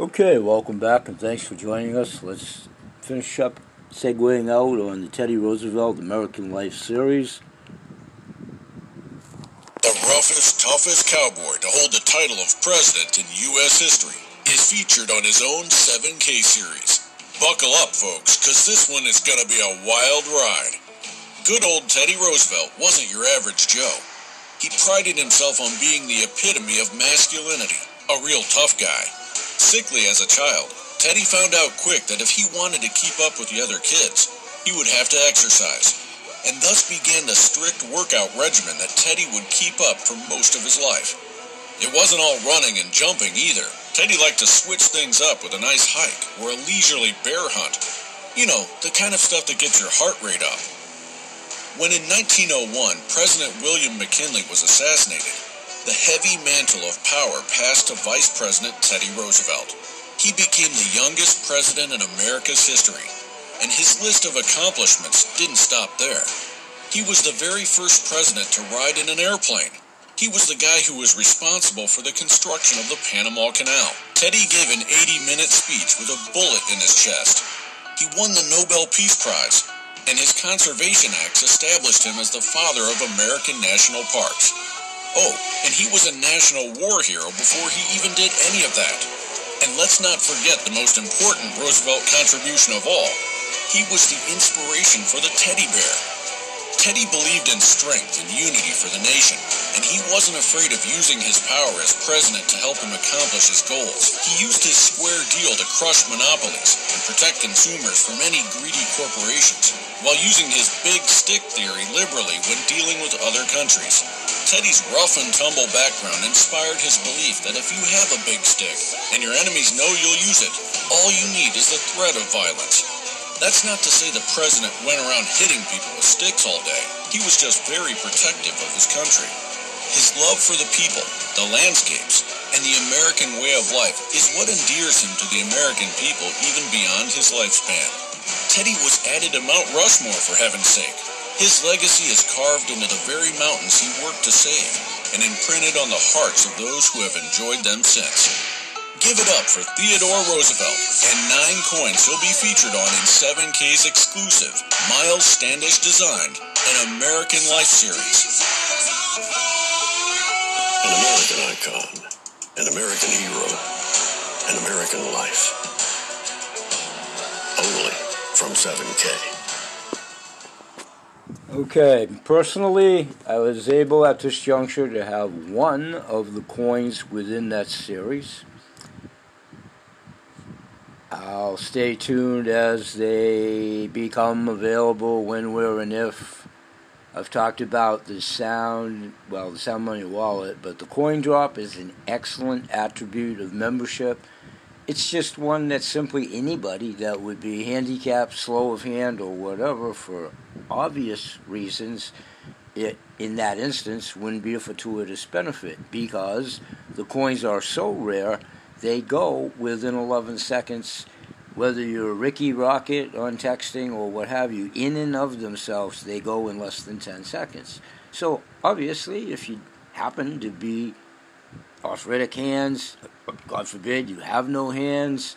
Okay, welcome back and thanks for joining us. Let's finish up segueing out on the Teddy Roosevelt American Life series. The roughest, toughest cowboy to hold the title of president in U.S. history is featured on his own 7K series. Buckle up, folks, because this one is going to be a wild ride. Good old Teddy Roosevelt wasn't your average Joe. He prided himself on being the epitome of masculinity, a real tough guy. Sickly as a child, Teddy found out quick that if he wanted to keep up with the other kids, he would have to exercise, and thus began the strict workout regimen that Teddy would keep up for most of his life. It wasn't all running and jumping either. Teddy liked to switch things up with a nice hike or a leisurely bear hunt. You know, the kind of stuff that gets your heart rate up. When in 1901 President William McKinley was assassinated, the heavy mantle of power passed to Vice President Teddy Roosevelt. He became the youngest president in America's history, and his list of accomplishments didn't stop there. He was the very first president to ride in an airplane. He was the guy who was responsible for the construction of the Panama Canal. Teddy gave an 80 minute speech with a bullet in his chest. He won the Nobel Peace Prize and his conservation acts established him as the father of American national parks. Oh, and he was a national war hero before he even did any of that. And let's not forget the most important Roosevelt contribution of all. He was the inspiration for the teddy bear. Teddy believed in strength and unity for the nation, and he wasn't afraid of using his power as president to help him accomplish his goals. He used his square deal to crush monopolies and protect consumers from any greedy corporations, while using his big stick theory liberally when dealing with other countries. Teddy's rough and tumble background inspired his belief that if you have a big stick and your enemies know you'll use it, all you need is the threat of violence. That's not to say the president went around hitting people with sticks all day. He was just very protective of his country. His love for the people, the landscapes, and the American way of life is what endears him to the American people even beyond his lifespan. Teddy was added to Mount Rushmore for heaven's sake. His legacy is carved into the very mountains he worked to save and imprinted on the hearts of those who have enjoyed them since. Give it up for Theodore Roosevelt and nine coins he'll be featured on in 7K's exclusive Miles Standish designed An American Life series. An American icon, an American hero, an American life. Only from 7K. Okay, personally, I was able at this juncture to have one of the coins within that series. I'll stay tuned as they become available when, where, and if. I've talked about the sound, well, the sound money wallet, but the coin drop is an excellent attribute of membership. It's just one that simply anybody that would be handicapped, slow of hand, or whatever for obvious reasons, it in that instance wouldn't be a fortuitous benefit because the coins are so rare they go within 11 seconds, whether you're Ricky Rocket on texting or what have you, in and of themselves, they go in less than 10 seconds. So, obviously, if you happen to be arthritic hands, God forbid you have no hands,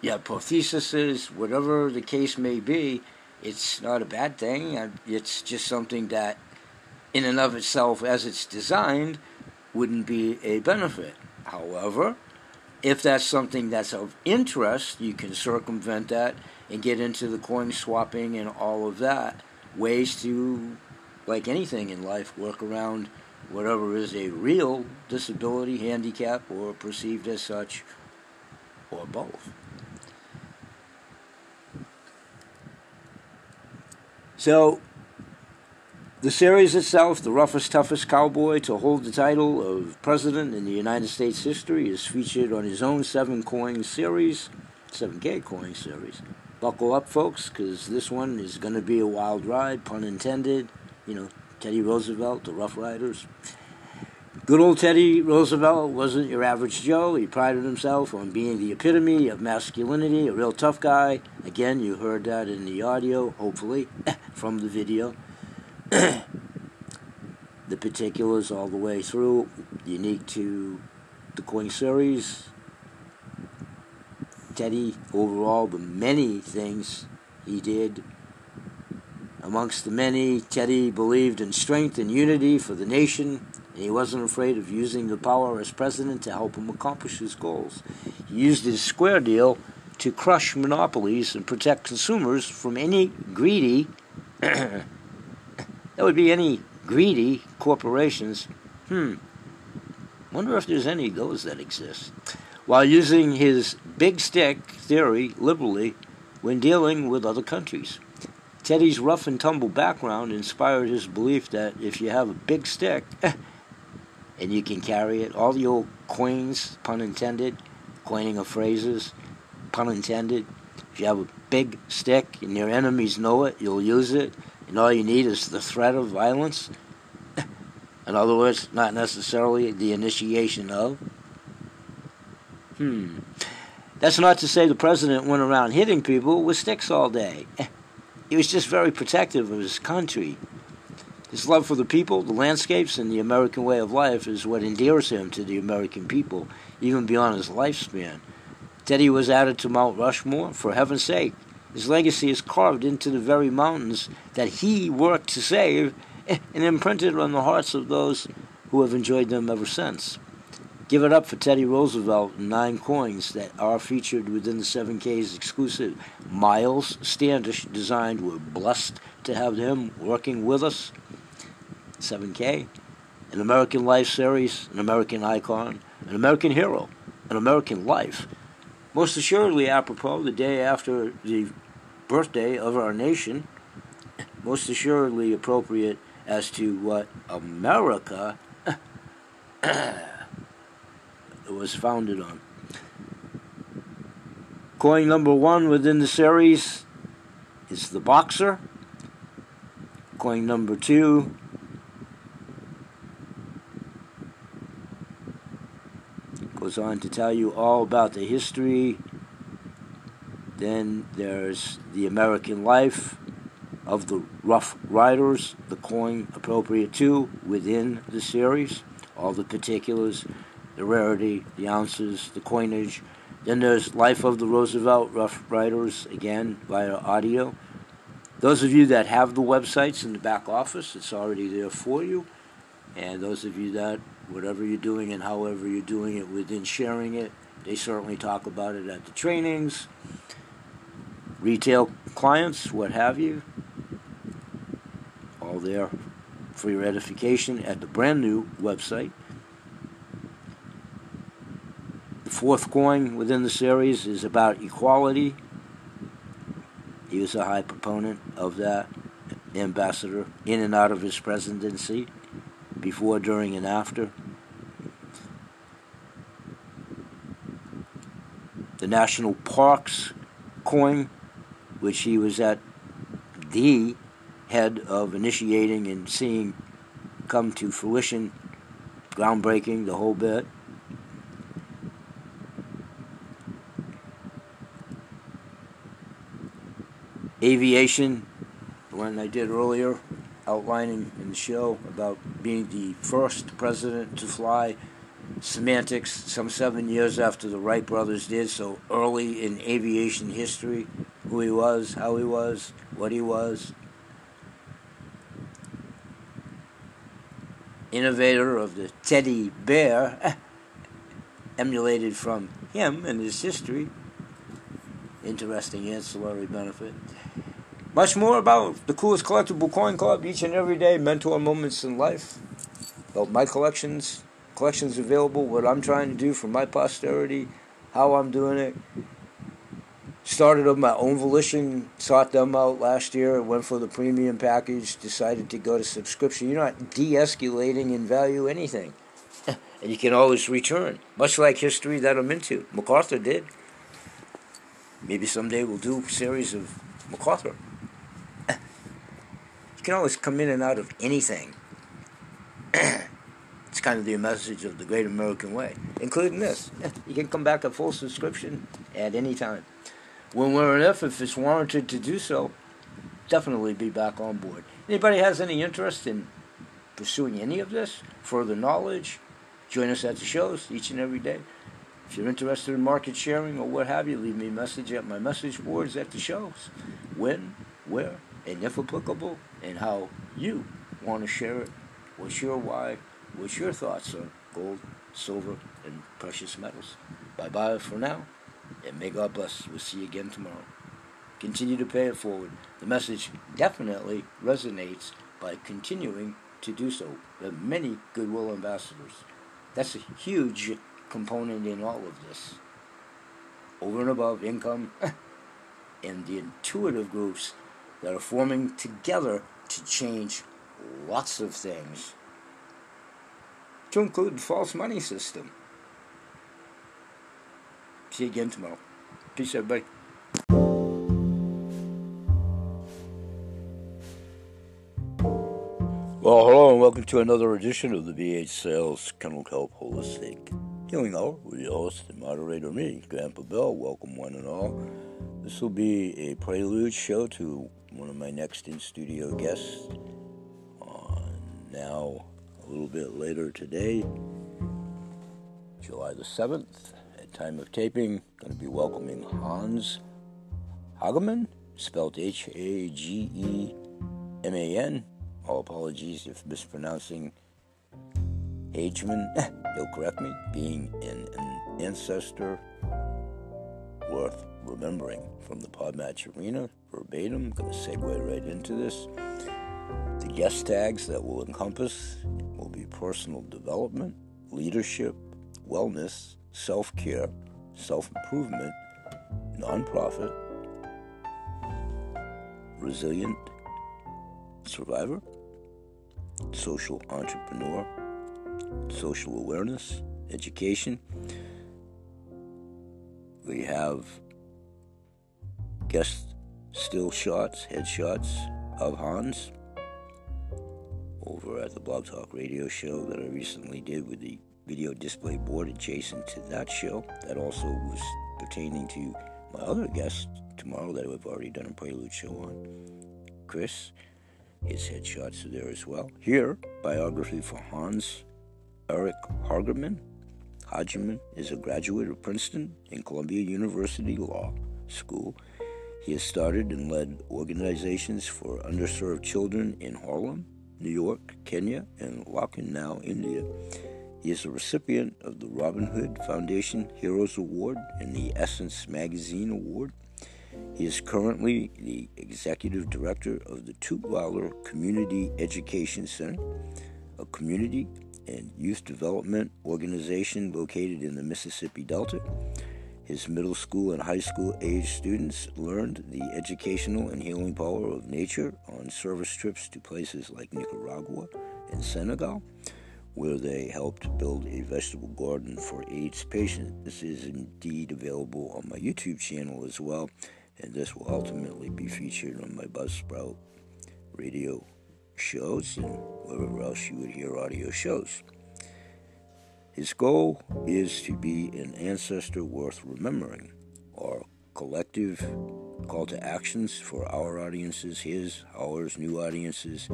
you have prostheses, whatever the case may be, it's not a bad thing. It's just something that, in and of itself, as it's designed, wouldn't be a benefit. However, if that's something that's of interest, you can circumvent that and get into the coin swapping and all of that. Ways to, like anything in life, work around whatever is a real disability, handicap, or perceived as such, or both. So, the series itself, The Roughest, Toughest Cowboy to hold the title of President in the United States history, is featured on his own 7 coin series, 7K coin series. Buckle up, folks, because this one is going to be a wild ride, pun intended. You know, Teddy Roosevelt, the Rough Riders. Good old Teddy Roosevelt wasn't your average Joe. He prided himself on being the epitome of masculinity, a real tough guy. Again, you heard that in the audio, hopefully, from the video. the particulars all the way through, unique to the coin series. Teddy, overall, the many things he did. Amongst the many, Teddy believed in strength and unity for the nation, and he wasn't afraid of using the power as president to help him accomplish his goals. He used his square deal to crush monopolies and protect consumers from any greedy, that would be any greedy corporations. Hmm. Wonder if there's any of those that exist. While using his big stick theory liberally when dealing with other countries. Teddy's rough and tumble background inspired his belief that if you have a big stick and you can carry it, all the old queens, pun intended, coining of phrases, pun intended, if you have a big stick and your enemies know it, you'll use it, and all you need is the threat of violence. In other words, not necessarily the initiation of. Hmm. That's not to say the president went around hitting people with sticks all day. He was just very protective of his country. His love for the people, the landscapes, and the American way of life is what endears him to the American people, even beyond his lifespan. Teddy was added to Mount Rushmore, for heaven's sake. His legacy is carved into the very mountains that he worked to save and imprinted on the hearts of those who have enjoyed them ever since. Give it up for Teddy Roosevelt and nine coins that are featured within the 7K's exclusive Miles Standish designed. We're blessed to have him working with us. 7K, an American Life series, an American icon, an American hero, an American life. Most assuredly, apropos, the day after the birthday of our nation, most assuredly appropriate as to what America was founded on. Coin number one within the series is the Boxer. Coin number two goes on to tell you all about the history. Then there's the American life of the Rough Riders, the coin appropriate to within the series, all the particulars the rarity, the ounces, the coinage. Then there's Life of the Roosevelt Rough Riders, again via audio. Those of you that have the websites in the back office, it's already there for you. And those of you that, whatever you're doing and however you're doing it within sharing it, they certainly talk about it at the trainings, retail clients, what have you. All there for your edification at the brand new website, The fourth coin within the series is about equality. He was a high proponent of that, ambassador in and out of his presidency, before, during, and after. The National Parks coin, which he was at the head of initiating and seeing come to fruition, groundbreaking, the whole bit. Aviation, the one I did earlier, outlining in the show about being the first president to fly semantics some seven years after the Wright brothers did, so early in aviation history, who he was, how he was, what he was. Innovator of the teddy bear, emulated from him and his history. Interesting ancillary benefit. Much more about the coolest collectible coin club each and every day, mentor moments in life. About my collections, collections available, what I'm trying to do for my posterity, how I'm doing it. Started of my own volition, sought them out last year, went for the premium package, decided to go to subscription. You're not de escalating in value anything. and you can always return, much like history that I'm into. MacArthur did. Maybe someday we'll do a series of MacArthur. You can always come in and out of anything. it's kind of the message of the Great American Way, including this. You can come back a full subscription at any time. When we're if, if it's warranted to do so, definitely be back on board. Anybody has any interest in pursuing any of this, further knowledge, join us at the shows each and every day. If you're interested in market sharing or what have you, leave me a message at my message boards at the shows. When, where, and if applicable, and how you want to share it. What's your why? What's your thoughts on gold, silver, and precious metals? Bye bye for now, and may God bless. We'll see you again tomorrow. Continue to pay it forward. The message definitely resonates by continuing to do so. Are many goodwill ambassadors. That's a huge component in all of this. Over and above income and the intuitive groups that are forming together to change lots of things, to include the false money system. See you again tomorrow. Peace, everybody. Well, hello and welcome to another edition of the BH Sales Kennel Kelp Holistic Healing Hour with your host and moderator, me, Grandpa Bill. Welcome, one and all. This will be a prelude show to one of my next in studio guests. Uh, now, a little bit later today, July the 7th, at time of taping, going to be welcoming Hans Hageman, spelled H A G E M A N all apologies if mispronouncing Hageman. He'll eh, correct me. Being an, an ancestor worth remembering from the Podmatch Arena, verbatim. I'm going to segue right into this. The guest tags that will encompass will be personal development, leadership, wellness, self care, self improvement, nonprofit, resilient survivor, social entrepreneur, social awareness, education. We have guest still shots, headshots of Hans over at the Blog Talk radio show that I recently did with the video display board adjacent to that show. That also was pertaining to my other guest tomorrow that I've already done a prelude show on, Chris. His headshots are there as well. Here, biography for Hans Eric Hagerman. Hageman is a graduate of Princeton and Columbia University Law School. He has started and led organizations for underserved children in Harlem, New York, Kenya, and Lucknow, India. He is a recipient of the Robin Hood Foundation Heroes Award and the Essence Magazine Award. He is currently the executive director of the Tutwiler Community Education Center, a community and youth development organization located in the Mississippi Delta. His middle school and high school age students learned the educational and healing power of nature on service trips to places like Nicaragua and Senegal, where they helped build a vegetable garden for AIDS patients. This is indeed available on my YouTube channel as well and this will ultimately be featured on my Buzzsprout radio shows and wherever else you would hear audio shows. His goal is to be an ancestor worth remembering. Our collective call to actions for our audiences, his, ours, new audiences.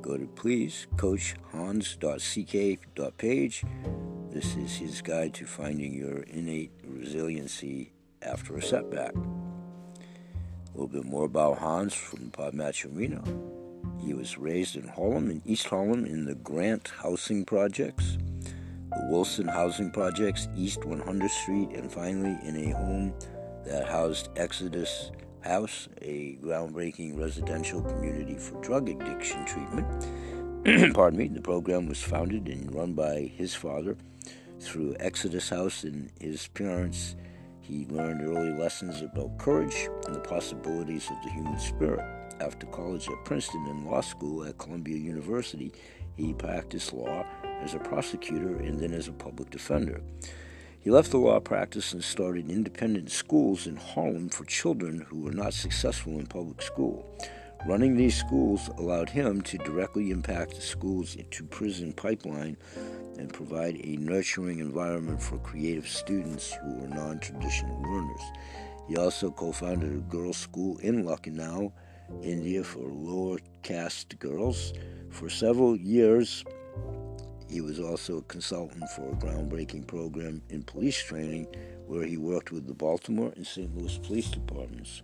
Go to please coachhans.ck.page. This is his guide to finding your innate resiliency after a setback. A little bit more about Hans from Podmatch Arena. He was raised in Harlem, in East Harlem, in the Grant Housing Projects, the Wilson Housing Projects, East 100th Street, and finally in a home that housed Exodus House, a groundbreaking residential community for drug addiction treatment. Pardon me, the program was founded and run by his father through Exodus House and his parents he learned early lessons about courage and the possibilities of the human spirit. After college at Princeton and law school at Columbia University, he practiced law as a prosecutor and then as a public defender. He left the law practice and started independent schools in Harlem for children who were not successful in public school. Running these schools allowed him to directly impact the school's to prison pipeline and provide a nurturing environment for creative students who are non traditional learners. He also co founded a girls' school in Lucknow, India, for lower caste girls. For several years, He was also a consultant for a groundbreaking program in police training where he worked with the Baltimore and St. Louis police departments.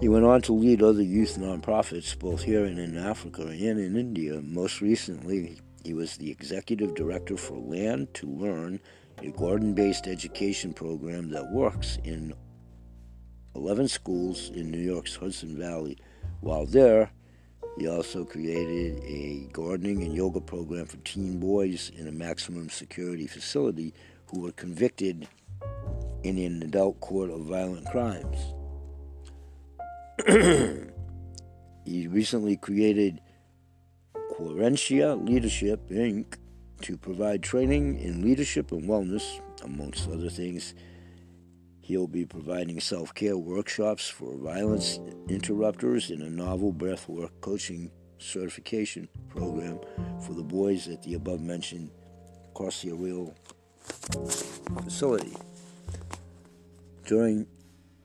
He went on to lead other youth nonprofits both here and in Africa and in India. Most recently, he was the executive director for Land to Learn, a garden based education program that works in 11 schools in New York's Hudson Valley. While there, he also created a gardening and yoga program for teen boys in a maximum security facility who were convicted in an adult court of violent crimes. he recently created Querentia Leadership Inc. to provide training in leadership and wellness, amongst other things. He'll be providing self care workshops for violence interrupters in a novel breathwork coaching certification program for the boys at the above mentioned carceral facility. During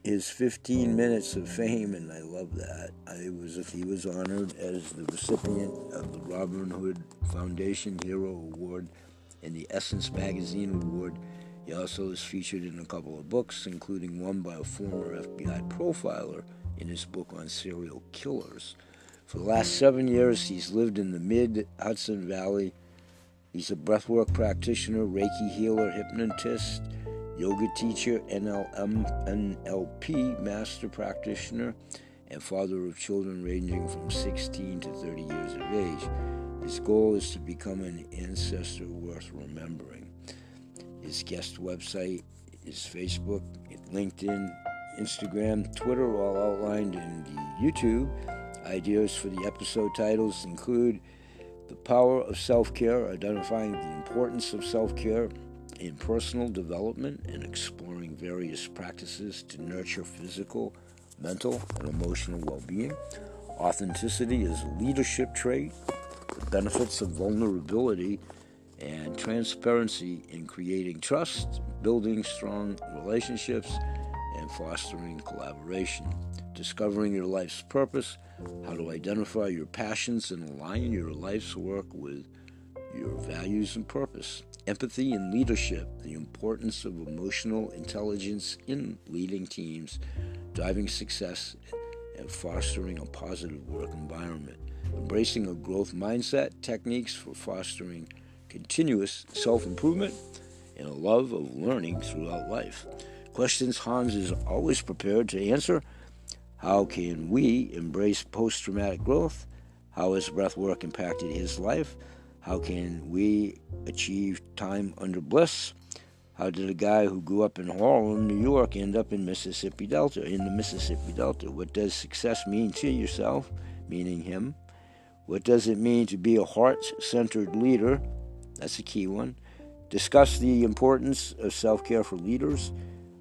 his 15 minutes of fame, and I love that. I was he was honored as the recipient of the Robin Hood Foundation Hero Award and the Essence Magazine Award. He also is featured in a couple of books, including one by a former FBI profiler in his book on serial killers. For the last seven years, he's lived in the mid Hudson Valley. He's a breathwork practitioner, Reiki healer, hypnotist yoga teacher, NLM, NLP master practitioner, and father of children ranging from 16 to 30 years of age. His goal is to become an ancestor worth remembering. His guest website his Facebook, LinkedIn, Instagram, Twitter, all outlined in the YouTube. Ideas for the episode titles include The Power of Self Care, identifying the importance of self care in personal development and exploring various practices to nurture physical, mental, and emotional well being. Authenticity is a leadership trait, the benefits of vulnerability and transparency in creating trust, building strong relationships, and fostering collaboration. Discovering your life's purpose, how to identify your passions and align your life's work with your values and purpose empathy and leadership, the importance of emotional intelligence in leading teams, driving success, and fostering a positive work environment, embracing a growth mindset, techniques for fostering continuous self improvement, and a love of learning throughout life. Questions Hans is always prepared to answer. How can we embrace post traumatic growth? How has breath work impacted his life? How can we achieve time under bliss? How did a guy who grew up in Harlem, New York, end up in Mississippi Delta, in the Mississippi Delta? What does success mean to yourself, meaning him? What does it mean to be a heart centered leader? That's a key one. Discuss the importance of self care for leaders.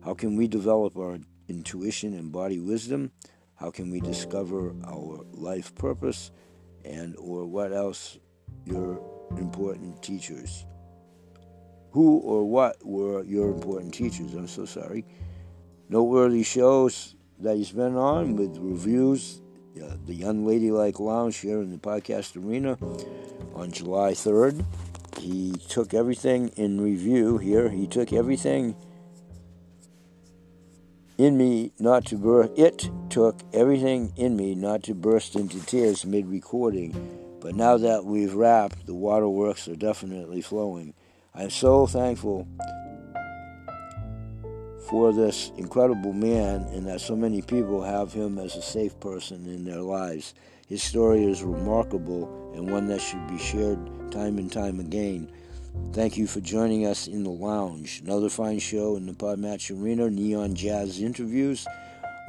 How can we develop our intuition and body wisdom? How can we discover our life purpose? And or what else your important teachers. Who or what were your important teachers? I'm so sorry. Noteworthy shows that he's been on with reviews. Uh, the Unladylike Lounge here in the podcast arena on July 3rd. He took everything in review here. He took everything in me not to burst. It took everything in me not to burst into tears mid recording but now that we've wrapped, the waterworks are definitely flowing. I'm so thankful for this incredible man and that so many people have him as a safe person in their lives. His story is remarkable and one that should be shared time and time again. Thank you for joining us in the lounge. Another fine show in the Podmatch Arena, Neon Jazz Interviews.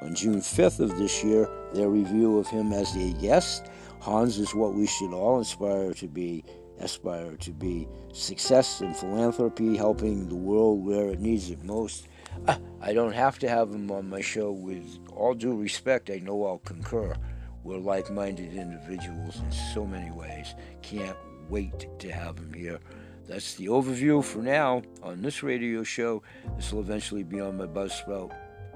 On June 5th of this year, their review of him as a guest Hans is what we should all aspire to be, aspire to be. Success in philanthropy, helping the world where it needs it most. Ah, I don't have to have him on my show with all due respect. I know I'll concur. We're like minded individuals in so many ways. Can't wait to have him here. That's the overview for now on this radio show. This will eventually be on my Buzzsprout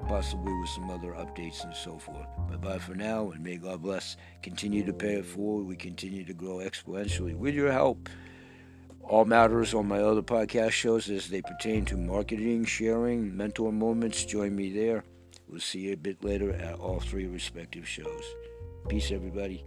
possibly with some other updates and so forth. Bye bye for now, and may God bless. Continue to pay it forward. We continue to grow exponentially with your help. all matters on my other podcast shows as they pertain to marketing, sharing, mentor moments. Join me there. We'll see you a bit later at all three respective shows. Peace, everybody.